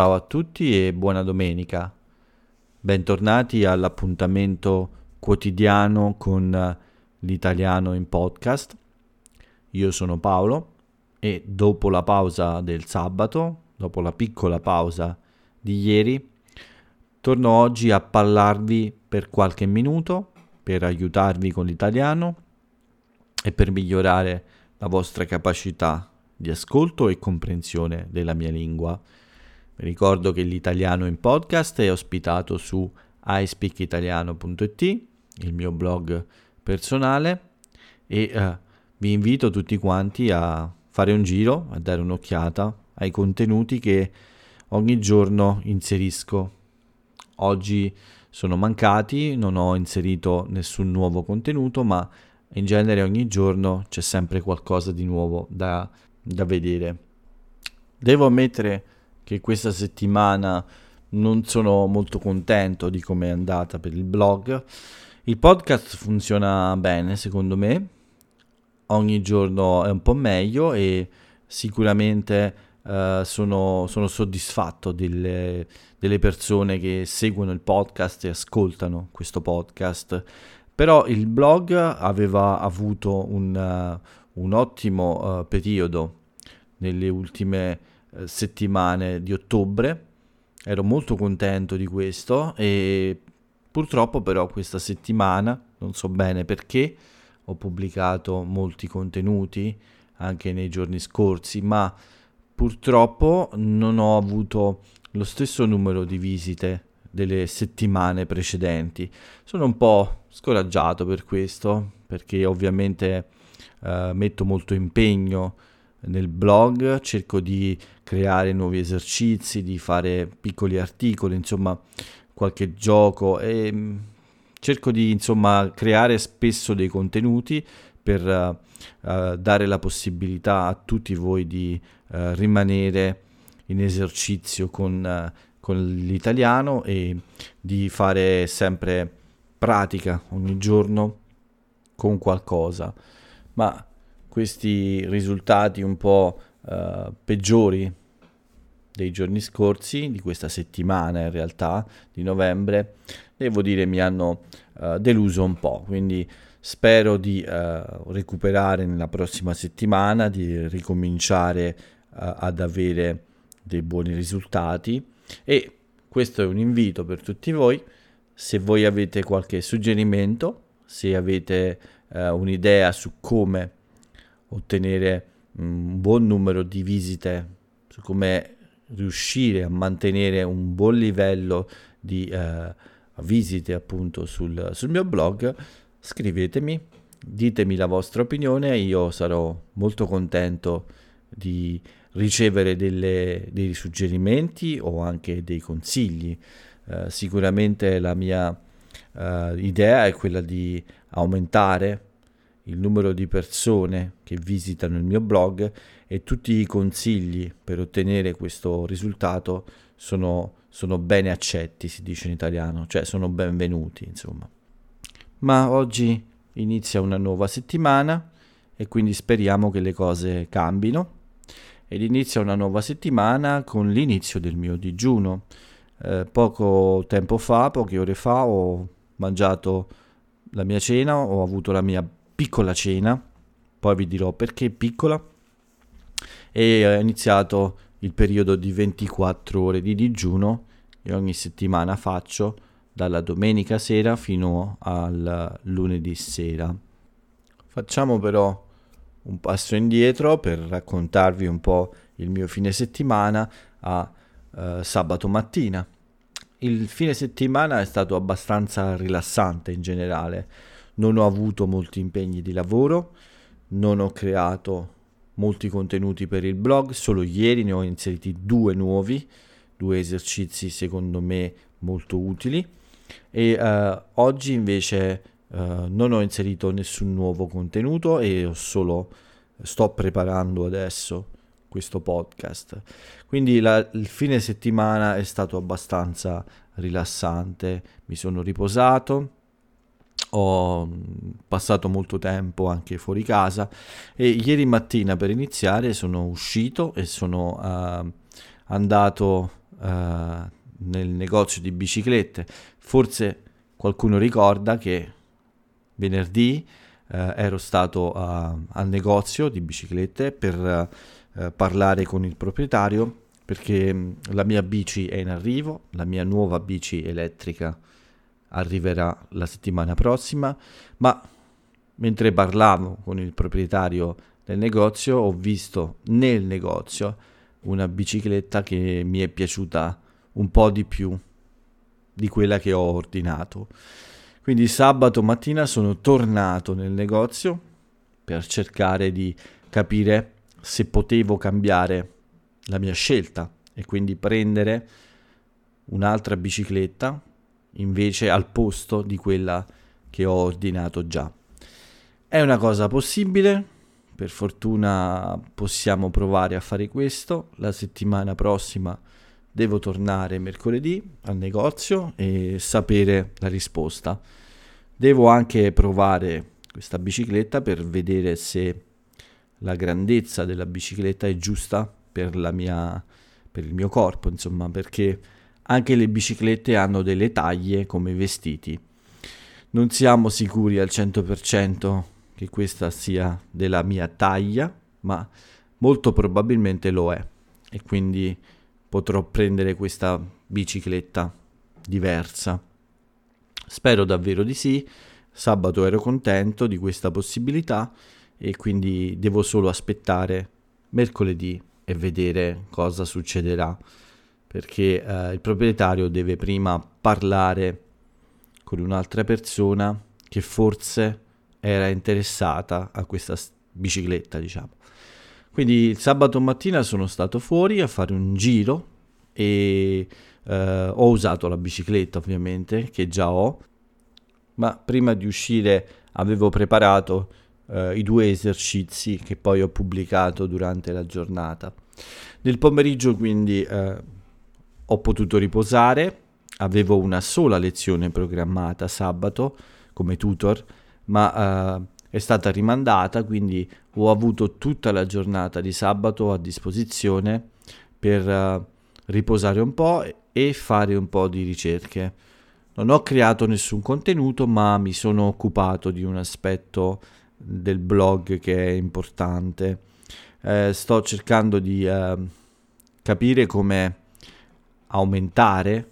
Ciao a tutti e buona domenica. Bentornati all'appuntamento quotidiano con l'italiano in podcast. Io sono Paolo e dopo la pausa del sabato, dopo la piccola pausa di ieri, torno oggi a parlarvi per qualche minuto per aiutarvi con l'italiano e per migliorare la vostra capacità di ascolto e comprensione della mia lingua. Ricordo che l'italiano in podcast è ospitato su ispeakitaliano.it, il mio blog personale, e uh, vi invito tutti quanti a fare un giro, a dare un'occhiata ai contenuti che ogni giorno inserisco. Oggi sono mancati, non ho inserito nessun nuovo contenuto, ma in genere ogni giorno c'è sempre qualcosa di nuovo da, da vedere. Devo ammettere che questa settimana non sono molto contento di come è andata per il blog. Il podcast funziona bene secondo me, ogni giorno è un po' meglio e sicuramente uh, sono, sono, soddisfatto delle, delle, persone che seguono il podcast e ascoltano questo podcast. Però il blog aveva avuto un, uh, un ottimo uh, periodo nelle ultime eh, settimane di ottobre. Ero molto contento di questo e purtroppo però questa settimana, non so bene perché, ho pubblicato molti contenuti anche nei giorni scorsi, ma purtroppo non ho avuto lo stesso numero di visite delle settimane precedenti. Sono un po' scoraggiato per questo, perché ovviamente eh, metto molto impegno nel blog, cerco di creare nuovi esercizi, di fare piccoli articoli, insomma qualche gioco e mm, cerco di insomma creare spesso dei contenuti per uh, dare la possibilità a tutti voi di uh, rimanere in esercizio con, uh, con l'italiano e di fare sempre pratica ogni giorno con qualcosa. Ma questi risultati un po' uh, peggiori dei giorni scorsi, di questa settimana in realtà, di novembre, devo dire mi hanno uh, deluso un po', quindi spero di uh, recuperare nella prossima settimana, di ricominciare ad avere dei buoni risultati. E questo è un invito per tutti voi, se voi avete qualche suggerimento, se avete un'idea su come ottenere un buon numero di visite, su come riuscire a mantenere un buon livello di eh, visite appunto sul, sul mio blog, scrivetemi, ditemi la vostra opinione, io sarò molto contento di ricevere delle, dei suggerimenti o anche dei consigli. Uh, sicuramente la mia uh, idea è quella di aumentare il numero di persone che visitano il mio blog e tutti i consigli per ottenere questo risultato sono, sono bene accetti, si dice in italiano, cioè sono benvenuti, insomma. Ma oggi inizia una nuova settimana e quindi speriamo che le cose cambino ed inizia una nuova settimana con l'inizio del mio digiuno. Eh, poco tempo fa, poche ore fa, ho mangiato la mia cena, ho avuto la mia piccola cena, poi vi dirò perché piccola, e ho iniziato il periodo di 24 ore di digiuno che ogni settimana faccio dalla domenica sera fino al lunedì sera. Facciamo però un passo indietro per raccontarvi un po' il mio fine settimana a uh, sabato mattina. Il fine settimana è stato abbastanza rilassante in generale non ho avuto molti impegni di lavoro, non ho creato molti contenuti per il blog, solo ieri ne ho inseriti due nuovi, due esercizi secondo me molto utili e uh, oggi invece uh, non ho inserito nessun nuovo contenuto e solo sto preparando adesso questo podcast. Quindi la, il fine settimana è stato abbastanza rilassante, mi sono riposato, ho passato molto tempo anche fuori casa e ieri mattina per iniziare sono uscito e sono uh, andato uh, nel negozio di biciclette. Forse qualcuno ricorda che venerdì uh, ero stato uh, al negozio di biciclette per parlare con il proprietario perché mm, la mia bici è in arrivo, la mia nuova bici elettrica arriverà la settimana prossima, ma mentre parlavo con il proprietario del negozio ho visto nel negozio una bicicletta che mi è piaciuta un po' di più di quella che ho ordinato. Quindi sabato mattina sono tornato nel negozio per cercare di capire se potevo cambiare la mia scelta e quindi prendere un'altra bicicletta invece al posto di quella che ho ordinato già. È una cosa possibile, per fortuna possiamo provare a fare questo. La settimana prossima devo tornare mercoledì al negozio e sapere la risposta. Devo anche provare questa bicicletta per vedere se la grandezza della bicicletta è giusta per, mia, per il mio corpo, insomma, perché anche le biciclette hanno delle taglie come vestiti. Non siamo sicuri al 100% che questa sia della mia taglia, ma molto probabilmente lo è e quindi potrò prendere questa bicicletta diversa. Spero davvero di sì. Sabato ero contento di questa possibilità e quindi devo solo aspettare mercoledì e vedere cosa succederà perché eh, il proprietario deve prima parlare con un'altra persona che forse era interessata a questa bicicletta, diciamo. Quindi il sabato mattina sono stato fuori a fare un giro e eh, ho usato la bicicletta ovviamente, che già ho, ma prima di uscire avevo preparato eh, i due esercizi che poi ho pubblicato durante la giornata. Nel pomeriggio quindi eh, ho potuto riposare, avevo una sola lezione programmata sabato come tutor ma uh, è stata rimandata, quindi ho avuto tutta la giornata di sabato a disposizione per uh, riposare un po' e fare un po' di ricerche. Non ho creato nessun contenuto, ma mi sono occupato di un aspetto del blog che è importante. Eh, sto cercando di eh, capire come aumentare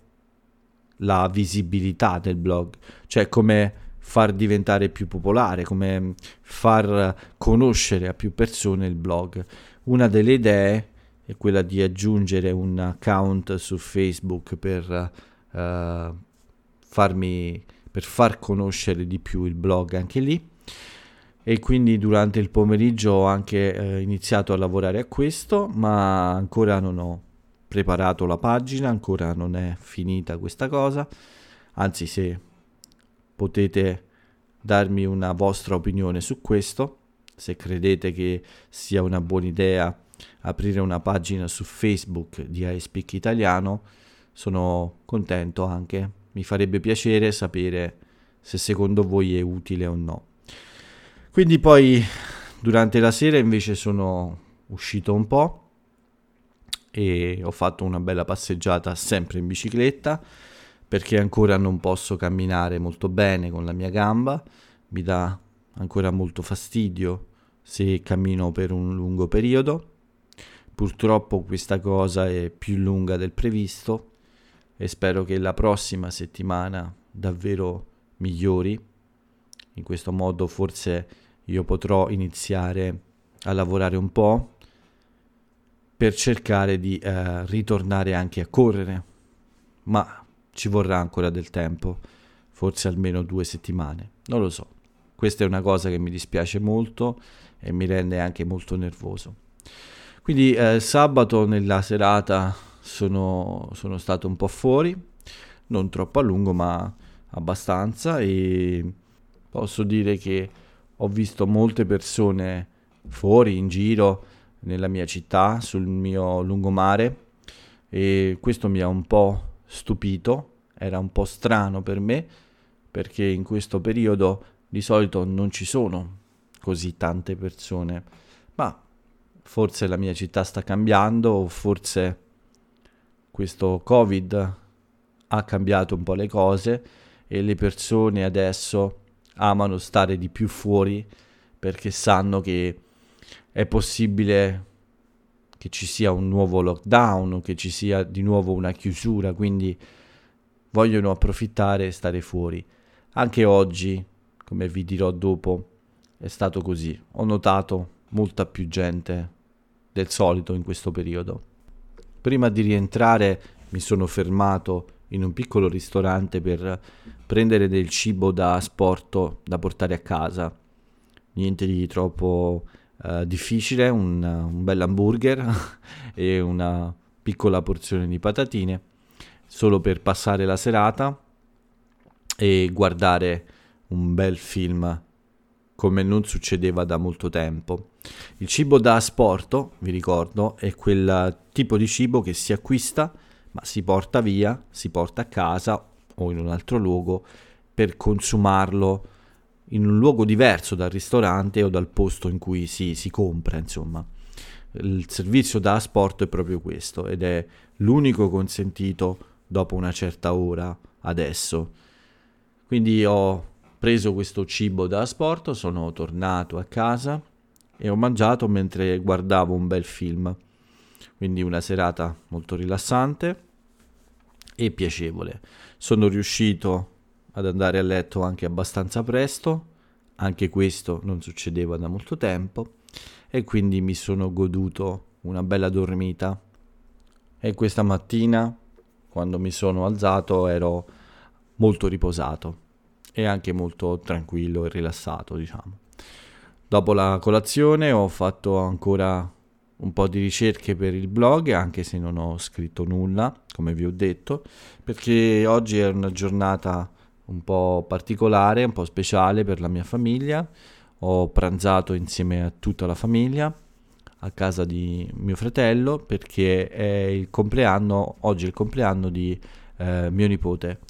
la visibilità del blog, cioè come far diventare più popolare, come far conoscere a più persone il blog. Una delle idee è quella di aggiungere un account su Facebook per, uh, farmi, per far conoscere di più il blog anche lì e quindi durante il pomeriggio ho anche eh, iniziato a lavorare a questo, ma ancora non ho preparato la pagina, ancora non è finita questa cosa, anzi se potete darmi una vostra opinione su questo, se credete che sia una buona idea aprire una pagina su Facebook di iSpeak Italiano, sono contento anche, mi farebbe piacere sapere se secondo voi è utile o no. Quindi poi durante la sera invece sono uscito un po' e ho fatto una bella passeggiata sempre in bicicletta perché ancora non posso camminare molto bene con la mia gamba, mi dà ancora molto fastidio se cammino per un lungo periodo. Purtroppo questa cosa è più lunga del previsto e spero che la prossima settimana davvero migliori. In questo modo forse io potrò iniziare a lavorare un po' per cercare di eh, ritornare anche a correre, ma ci vorrà ancora del tempo, forse almeno due settimane, non lo so. Questa è una cosa che mi dispiace molto e mi rende anche molto nervoso. Quindi eh, sabato nella serata sono, sono stato un po' fuori, non troppo a lungo ma abbastanza e posso dire che ho visto molte persone fuori in giro nella mia città, sul mio lungomare e questo mi ha un po' stupito, era un po' strano per me perché in questo periodo di solito non ci sono così tante persone, ma forse la mia città sta cambiando o forse questo Covid ha cambiato un po' le cose e le persone adesso amano stare di più fuori perché sanno che è possibile che ci sia un nuovo lockdown, che ci sia di nuovo una chiusura, quindi vogliono approfittare e stare fuori. Anche oggi, come vi dirò dopo, è stato così. Ho notato molta più gente del solito in questo periodo. Prima di rientrare mi sono fermato in un piccolo ristorante per prendere del cibo da asporto da portare a casa. Niente di troppo uh, difficile, un, un bel hamburger e una piccola porzione di patatine, solo per passare la serata e guardare un bel film come non succedeva da molto tempo. Il cibo da asporto, vi ricordo, è quel tipo di cibo che si acquista ma si porta via, si porta a casa o in un altro luogo per consumarlo in un luogo diverso dal ristorante o dal posto in cui si, si compra, insomma. Il servizio da asporto è proprio questo ed è l'unico consentito dopo una certa ora adesso. Quindi ho preso questo cibo da asporto, sono tornato a casa e ho mangiato mentre guardavo un bel film. Quindi una serata molto rilassante e piacevole. Sono riuscito ad andare a letto anche abbastanza presto, anche questo non succedeva da molto tempo e quindi mi sono goduto una bella dormita. E questa mattina, quando mi sono alzato, ero molto riposato e anche molto tranquillo e rilassato, diciamo. Dopo la colazione ho fatto ancora un po' di ricerche per il blog, anche se non ho scritto nulla, come vi ho detto, perché oggi è una giornata un po' particolare, un po' speciale per la mia famiglia. Ho pranzato insieme a tutta la famiglia a casa di mio fratello perché è il compleanno, oggi è il compleanno di eh, mio nipote.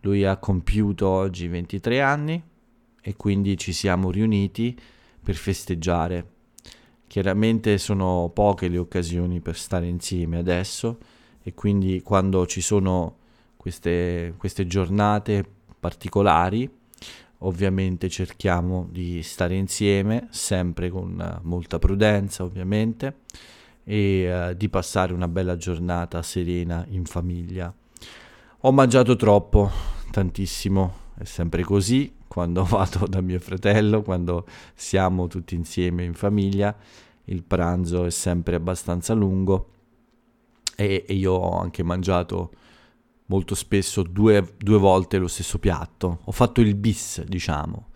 Lui ha compiuto oggi 23 anni e quindi ci siamo riuniti per festeggiare Chiaramente sono poche le occasioni per stare insieme adesso e quindi quando ci sono queste, queste giornate particolari ovviamente cerchiamo di stare insieme sempre con molta prudenza ovviamente e uh, di passare una bella giornata serena in famiglia. Ho mangiato troppo, tantissimo, è sempre così, quando vado da mio fratello, quando siamo tutti insieme in famiglia, il pranzo è sempre abbastanza lungo e, e io ho anche mangiato molto spesso due, due, volte lo stesso piatto. Ho fatto il bis, diciamo.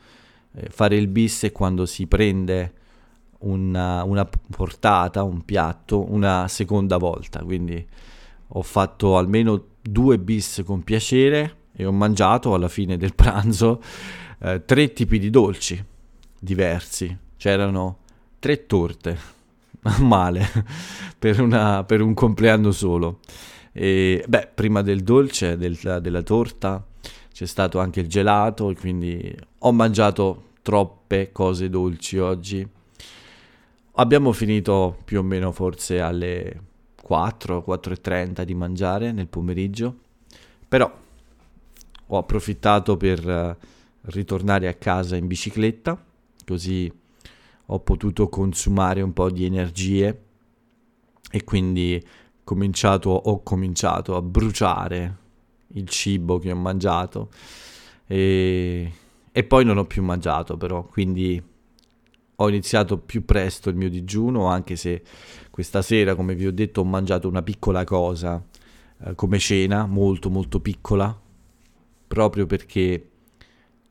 Eh, fare il bis è quando si prende una, una portata, un piatto, una seconda volta. Quindi ho fatto almeno due bis con piacere e ho mangiato alla fine del pranzo eh, tre tipi di dolci diversi. C'erano tre torte, male, per, una, per, un compleanno solo. E, beh, prima del dolce, del, della torta, c'è stato anche il gelato, quindi ho mangiato troppe cose dolci oggi. Abbiamo finito più o meno forse alle 4, 4.30 di mangiare nel pomeriggio, però ho approfittato per ritornare a casa in bicicletta, così ho potuto consumare un po' di energie e quindi cominciato, ho cominciato a bruciare il cibo che ho mangiato. E, e poi non ho più mangiato però, quindi ho iniziato più presto il mio digiuno anche se questa sera, come vi ho detto, ho mangiato una piccola cosa eh, come cena, molto molto piccola, proprio perché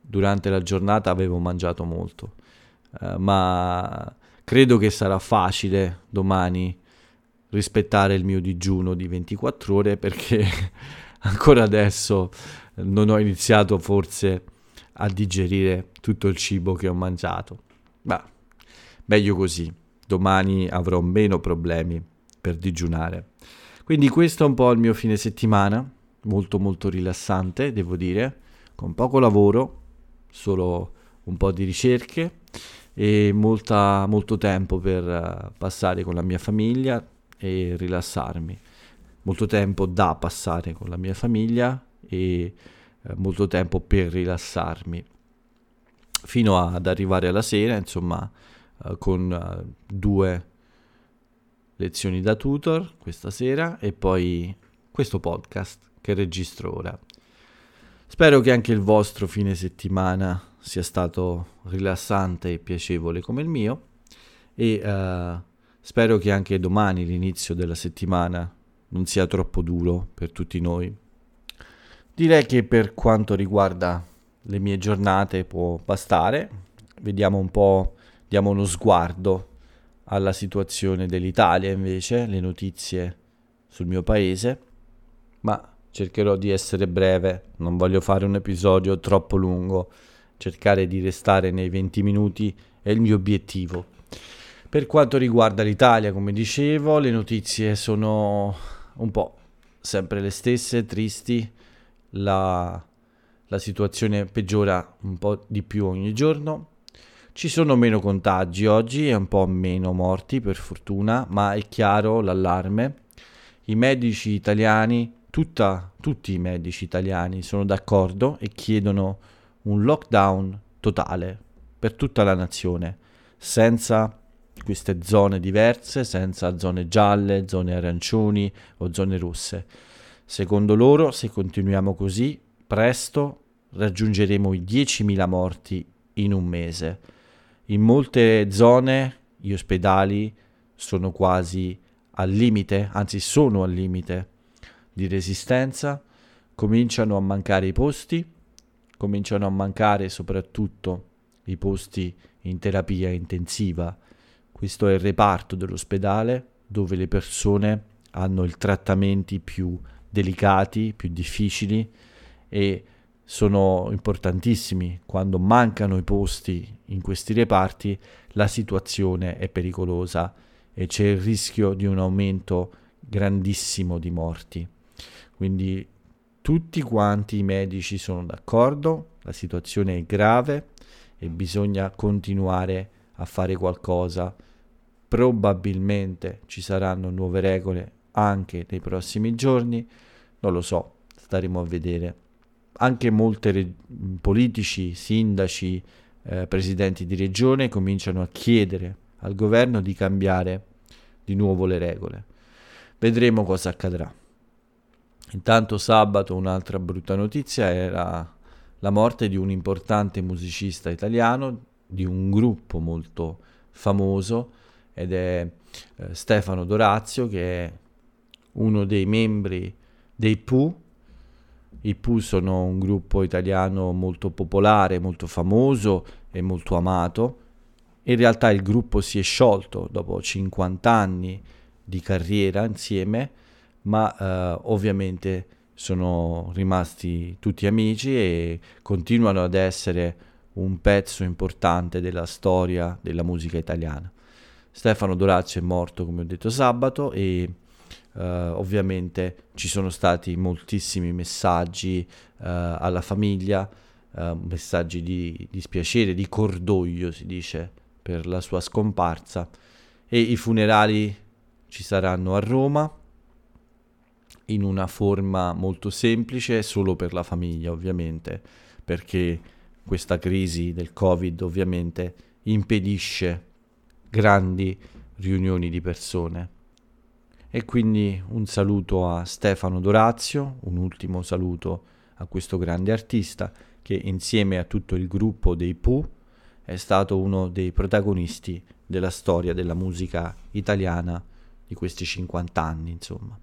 durante la giornata avevo mangiato molto, uh, ma credo che sarà facile domani rispettare il mio digiuno di 24 ore perché ancora adesso non ho iniziato forse a digerire tutto il cibo che ho mangiato. Ma meglio così, domani avrò meno problemi per digiunare. Quindi questo è un po' il mio fine settimana, molto molto rilassante, devo dire, con poco lavoro, solo un po' di ricerche e molta, molto tempo per uh, passare con la mia famiglia e rilassarmi. molto tempo da passare con la mia famiglia e eh, molto tempo per rilassarmi fino ad arrivare alla sera, insomma, eh, con eh, due lezioni da tutor questa sera e poi questo podcast che registro ora. Spero che anche il vostro fine settimana sia stato rilassante e piacevole come il mio e uh, spero che anche domani l'inizio della settimana non sia troppo duro per tutti noi. Direi che per quanto riguarda le mie giornate può bastare. Vediamo un po', diamo uno sguardo alla situazione dell'Italia invece, le notizie sul mio paese, ma cercherò di essere breve, non voglio fare un episodio troppo lungo, cercare di restare nei 20 minuti è il mio obiettivo. Per quanto riguarda l'Italia, come dicevo, le notizie sono un po' sempre le stesse, tristi, la, la situazione peggiora un po' di più ogni giorno. Ci sono meno contagi oggi e un po' meno morti per fortuna, ma è chiaro l'allarme. I medici italiani, tutta, tutti i medici italiani sono d'accordo e chiedono un lockdown totale per tutta la nazione, senza queste zone diverse, senza zone gialle, zone arancioni o zone rosse. Secondo loro, se continuiamo così, presto raggiungeremo i 10.000 morti in un mese. In molte zone gli ospedali sono quasi al limite, anzi sono al limite di resistenza, cominciano a mancare i posti, cominciano a mancare soprattutto i posti in terapia intensiva. Questo è il reparto dell'ospedale dove le persone hanno i trattamenti più delicati, più difficili e sono importantissimi. Quando mancano i posti in questi reparti, la situazione è pericolosa e c'è il rischio di un aumento grandissimo di morti. Quindi tutti quanti i medici sono d'accordo, la situazione è grave e bisogna continuare a fare qualcosa. Probabilmente ci saranno nuove regole anche nei prossimi giorni, non lo so, staremo a vedere anche molti re- politici, sindaci, eh, presidenti di regione cominciano a chiedere al governo di cambiare di nuovo le regole. Vedremo cosa accadrà. Intanto sabato un'altra brutta notizia era la morte di un importante musicista italiano, di un gruppo molto famoso ed è eh, Stefano Dorazio che è uno dei membri dei Pooh i Pooh sono un gruppo italiano molto popolare, molto famoso e molto amato. In realtà il gruppo si è sciolto dopo 50 anni di carriera insieme, ma eh, ovviamente sono rimasti tutti amici e continuano ad essere un pezzo importante della storia della musica italiana. Stefano Dorazio è morto, come ho detto, sabato e Uh, ovviamente ci sono stati moltissimi messaggi uh, alla famiglia, uh, messaggi di dispiacere, di cordoglio si dice per la sua scomparsa. E i funerali ci saranno a Roma in una forma molto semplice solo per la famiglia ovviamente perché questa crisi del covid ovviamente impedisce grandi riunioni di persone e quindi un saluto a Stefano Dorazio, un ultimo saluto a questo grande artista che insieme a tutto il gruppo dei Pooh è stato uno dei protagonisti della storia della musica italiana di questi 50 anni, insomma.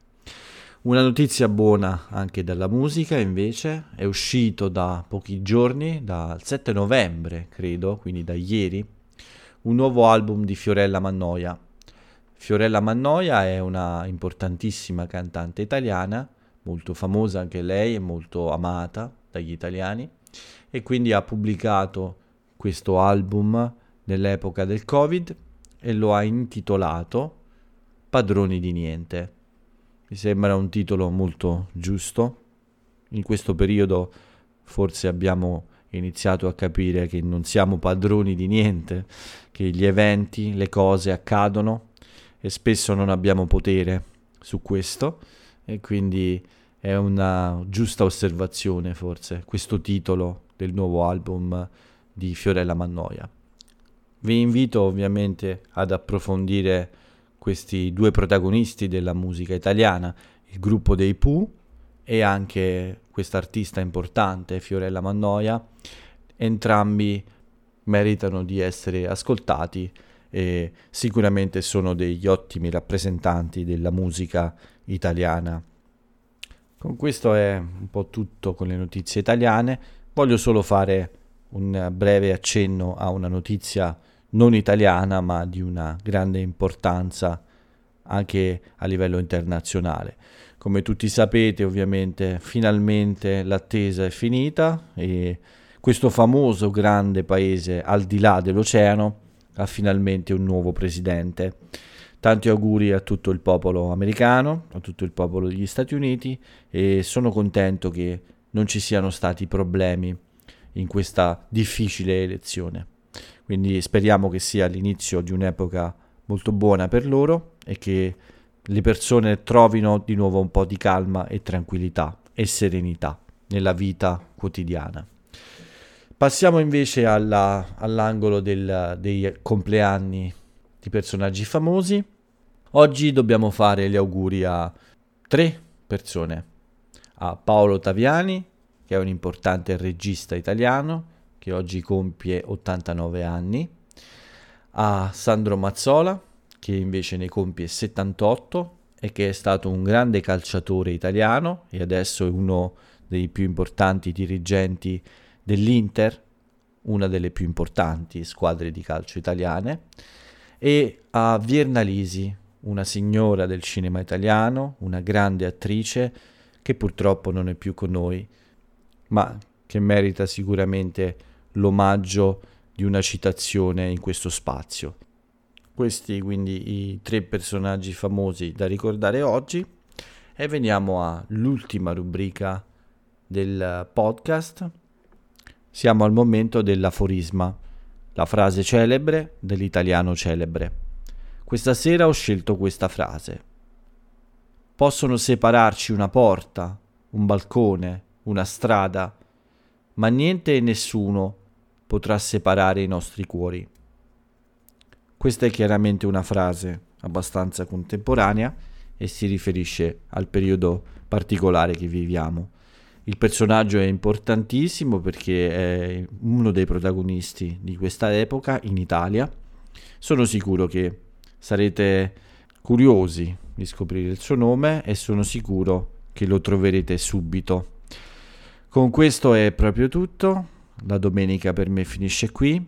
Una notizia buona anche dalla musica, invece, è uscito da pochi giorni, dal 7 novembre, credo, quindi da ieri, un nuovo album di Fiorella Mannoia, Fiorella Mannoia è una importantissima cantante italiana, molto famosa anche lei e molto amata dagli italiani e quindi ha pubblicato questo album nell'epoca del Covid e lo ha intitolato Padroni di niente. Mi sembra un titolo molto giusto. In questo periodo forse abbiamo iniziato a capire che non siamo padroni di niente, che gli eventi, le cose accadono e spesso non abbiamo potere su questo e quindi è una giusta osservazione forse questo titolo del nuovo album di Fiorella Mannoia. Vi invito ovviamente ad approfondire questi due protagonisti della musica italiana, il gruppo dei Pooh e anche quest'artista importante, Fiorella Mannoia. Entrambi meritano di essere ascoltati e sicuramente sono degli ottimi rappresentanti della musica italiana. Con questo è un po' tutto con le notizie italiane. Voglio solo fare un breve accenno a una notizia non italiana ma di una grande importanza anche a livello internazionale. Come tutti sapete ovviamente finalmente l'attesa è finita e questo famoso grande paese al di là dell'oceano ha finalmente un nuovo presidente. Tanti auguri a tutto il popolo americano, a tutto il popolo degli Stati Uniti e sono contento che non ci siano stati problemi in questa difficile elezione. Quindi speriamo che sia l'inizio di un'epoca molto buona per loro e che le persone trovino di nuovo un po' di calma e tranquillità e serenità nella vita quotidiana. Passiamo invece alla, all'angolo del, dei compleanni di personaggi famosi. Oggi dobbiamo fare gli auguri a tre persone. A Paolo Taviani, che è un importante regista italiano, che oggi compie 89 anni, a Sandro Mazzola, che invece ne compie 78 e che è stato un grande calciatore italiano e adesso è uno dei più importanti dirigenti dell'Inter, una delle più importanti squadre di calcio italiane, e a Vierna Lisi, una signora del cinema italiano, una grande attrice che purtroppo non è più con noi, ma che merita sicuramente l'omaggio di una citazione in questo spazio. Questi quindi i tre personaggi famosi da ricordare oggi e veniamo all'ultima rubrica del podcast. Siamo al momento dell'aforisma, la frase celebre dell'italiano celebre. Questa sera ho scelto questa frase. Possono separarci una porta, un balcone, una strada, ma niente e nessuno potrà separare i nostri cuori. Questa è chiaramente una frase abbastanza contemporanea e si riferisce al periodo particolare che viviamo. Il personaggio è importantissimo perché è uno dei protagonisti di questa epoca in Italia. Sono sicuro che sarete curiosi di scoprire il suo nome e sono sicuro che lo troverete subito. Con questo è proprio tutto. La domenica per me finisce qui.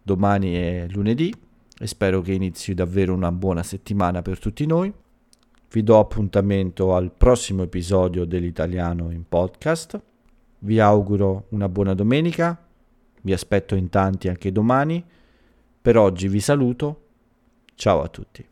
Domani è lunedì e spero che inizi davvero una buona settimana per tutti noi. Vi do appuntamento al prossimo episodio dell'italiano in podcast. Vi auguro una buona domenica. Vi aspetto in tanti anche domani. Per oggi vi saluto. Ciao a tutti.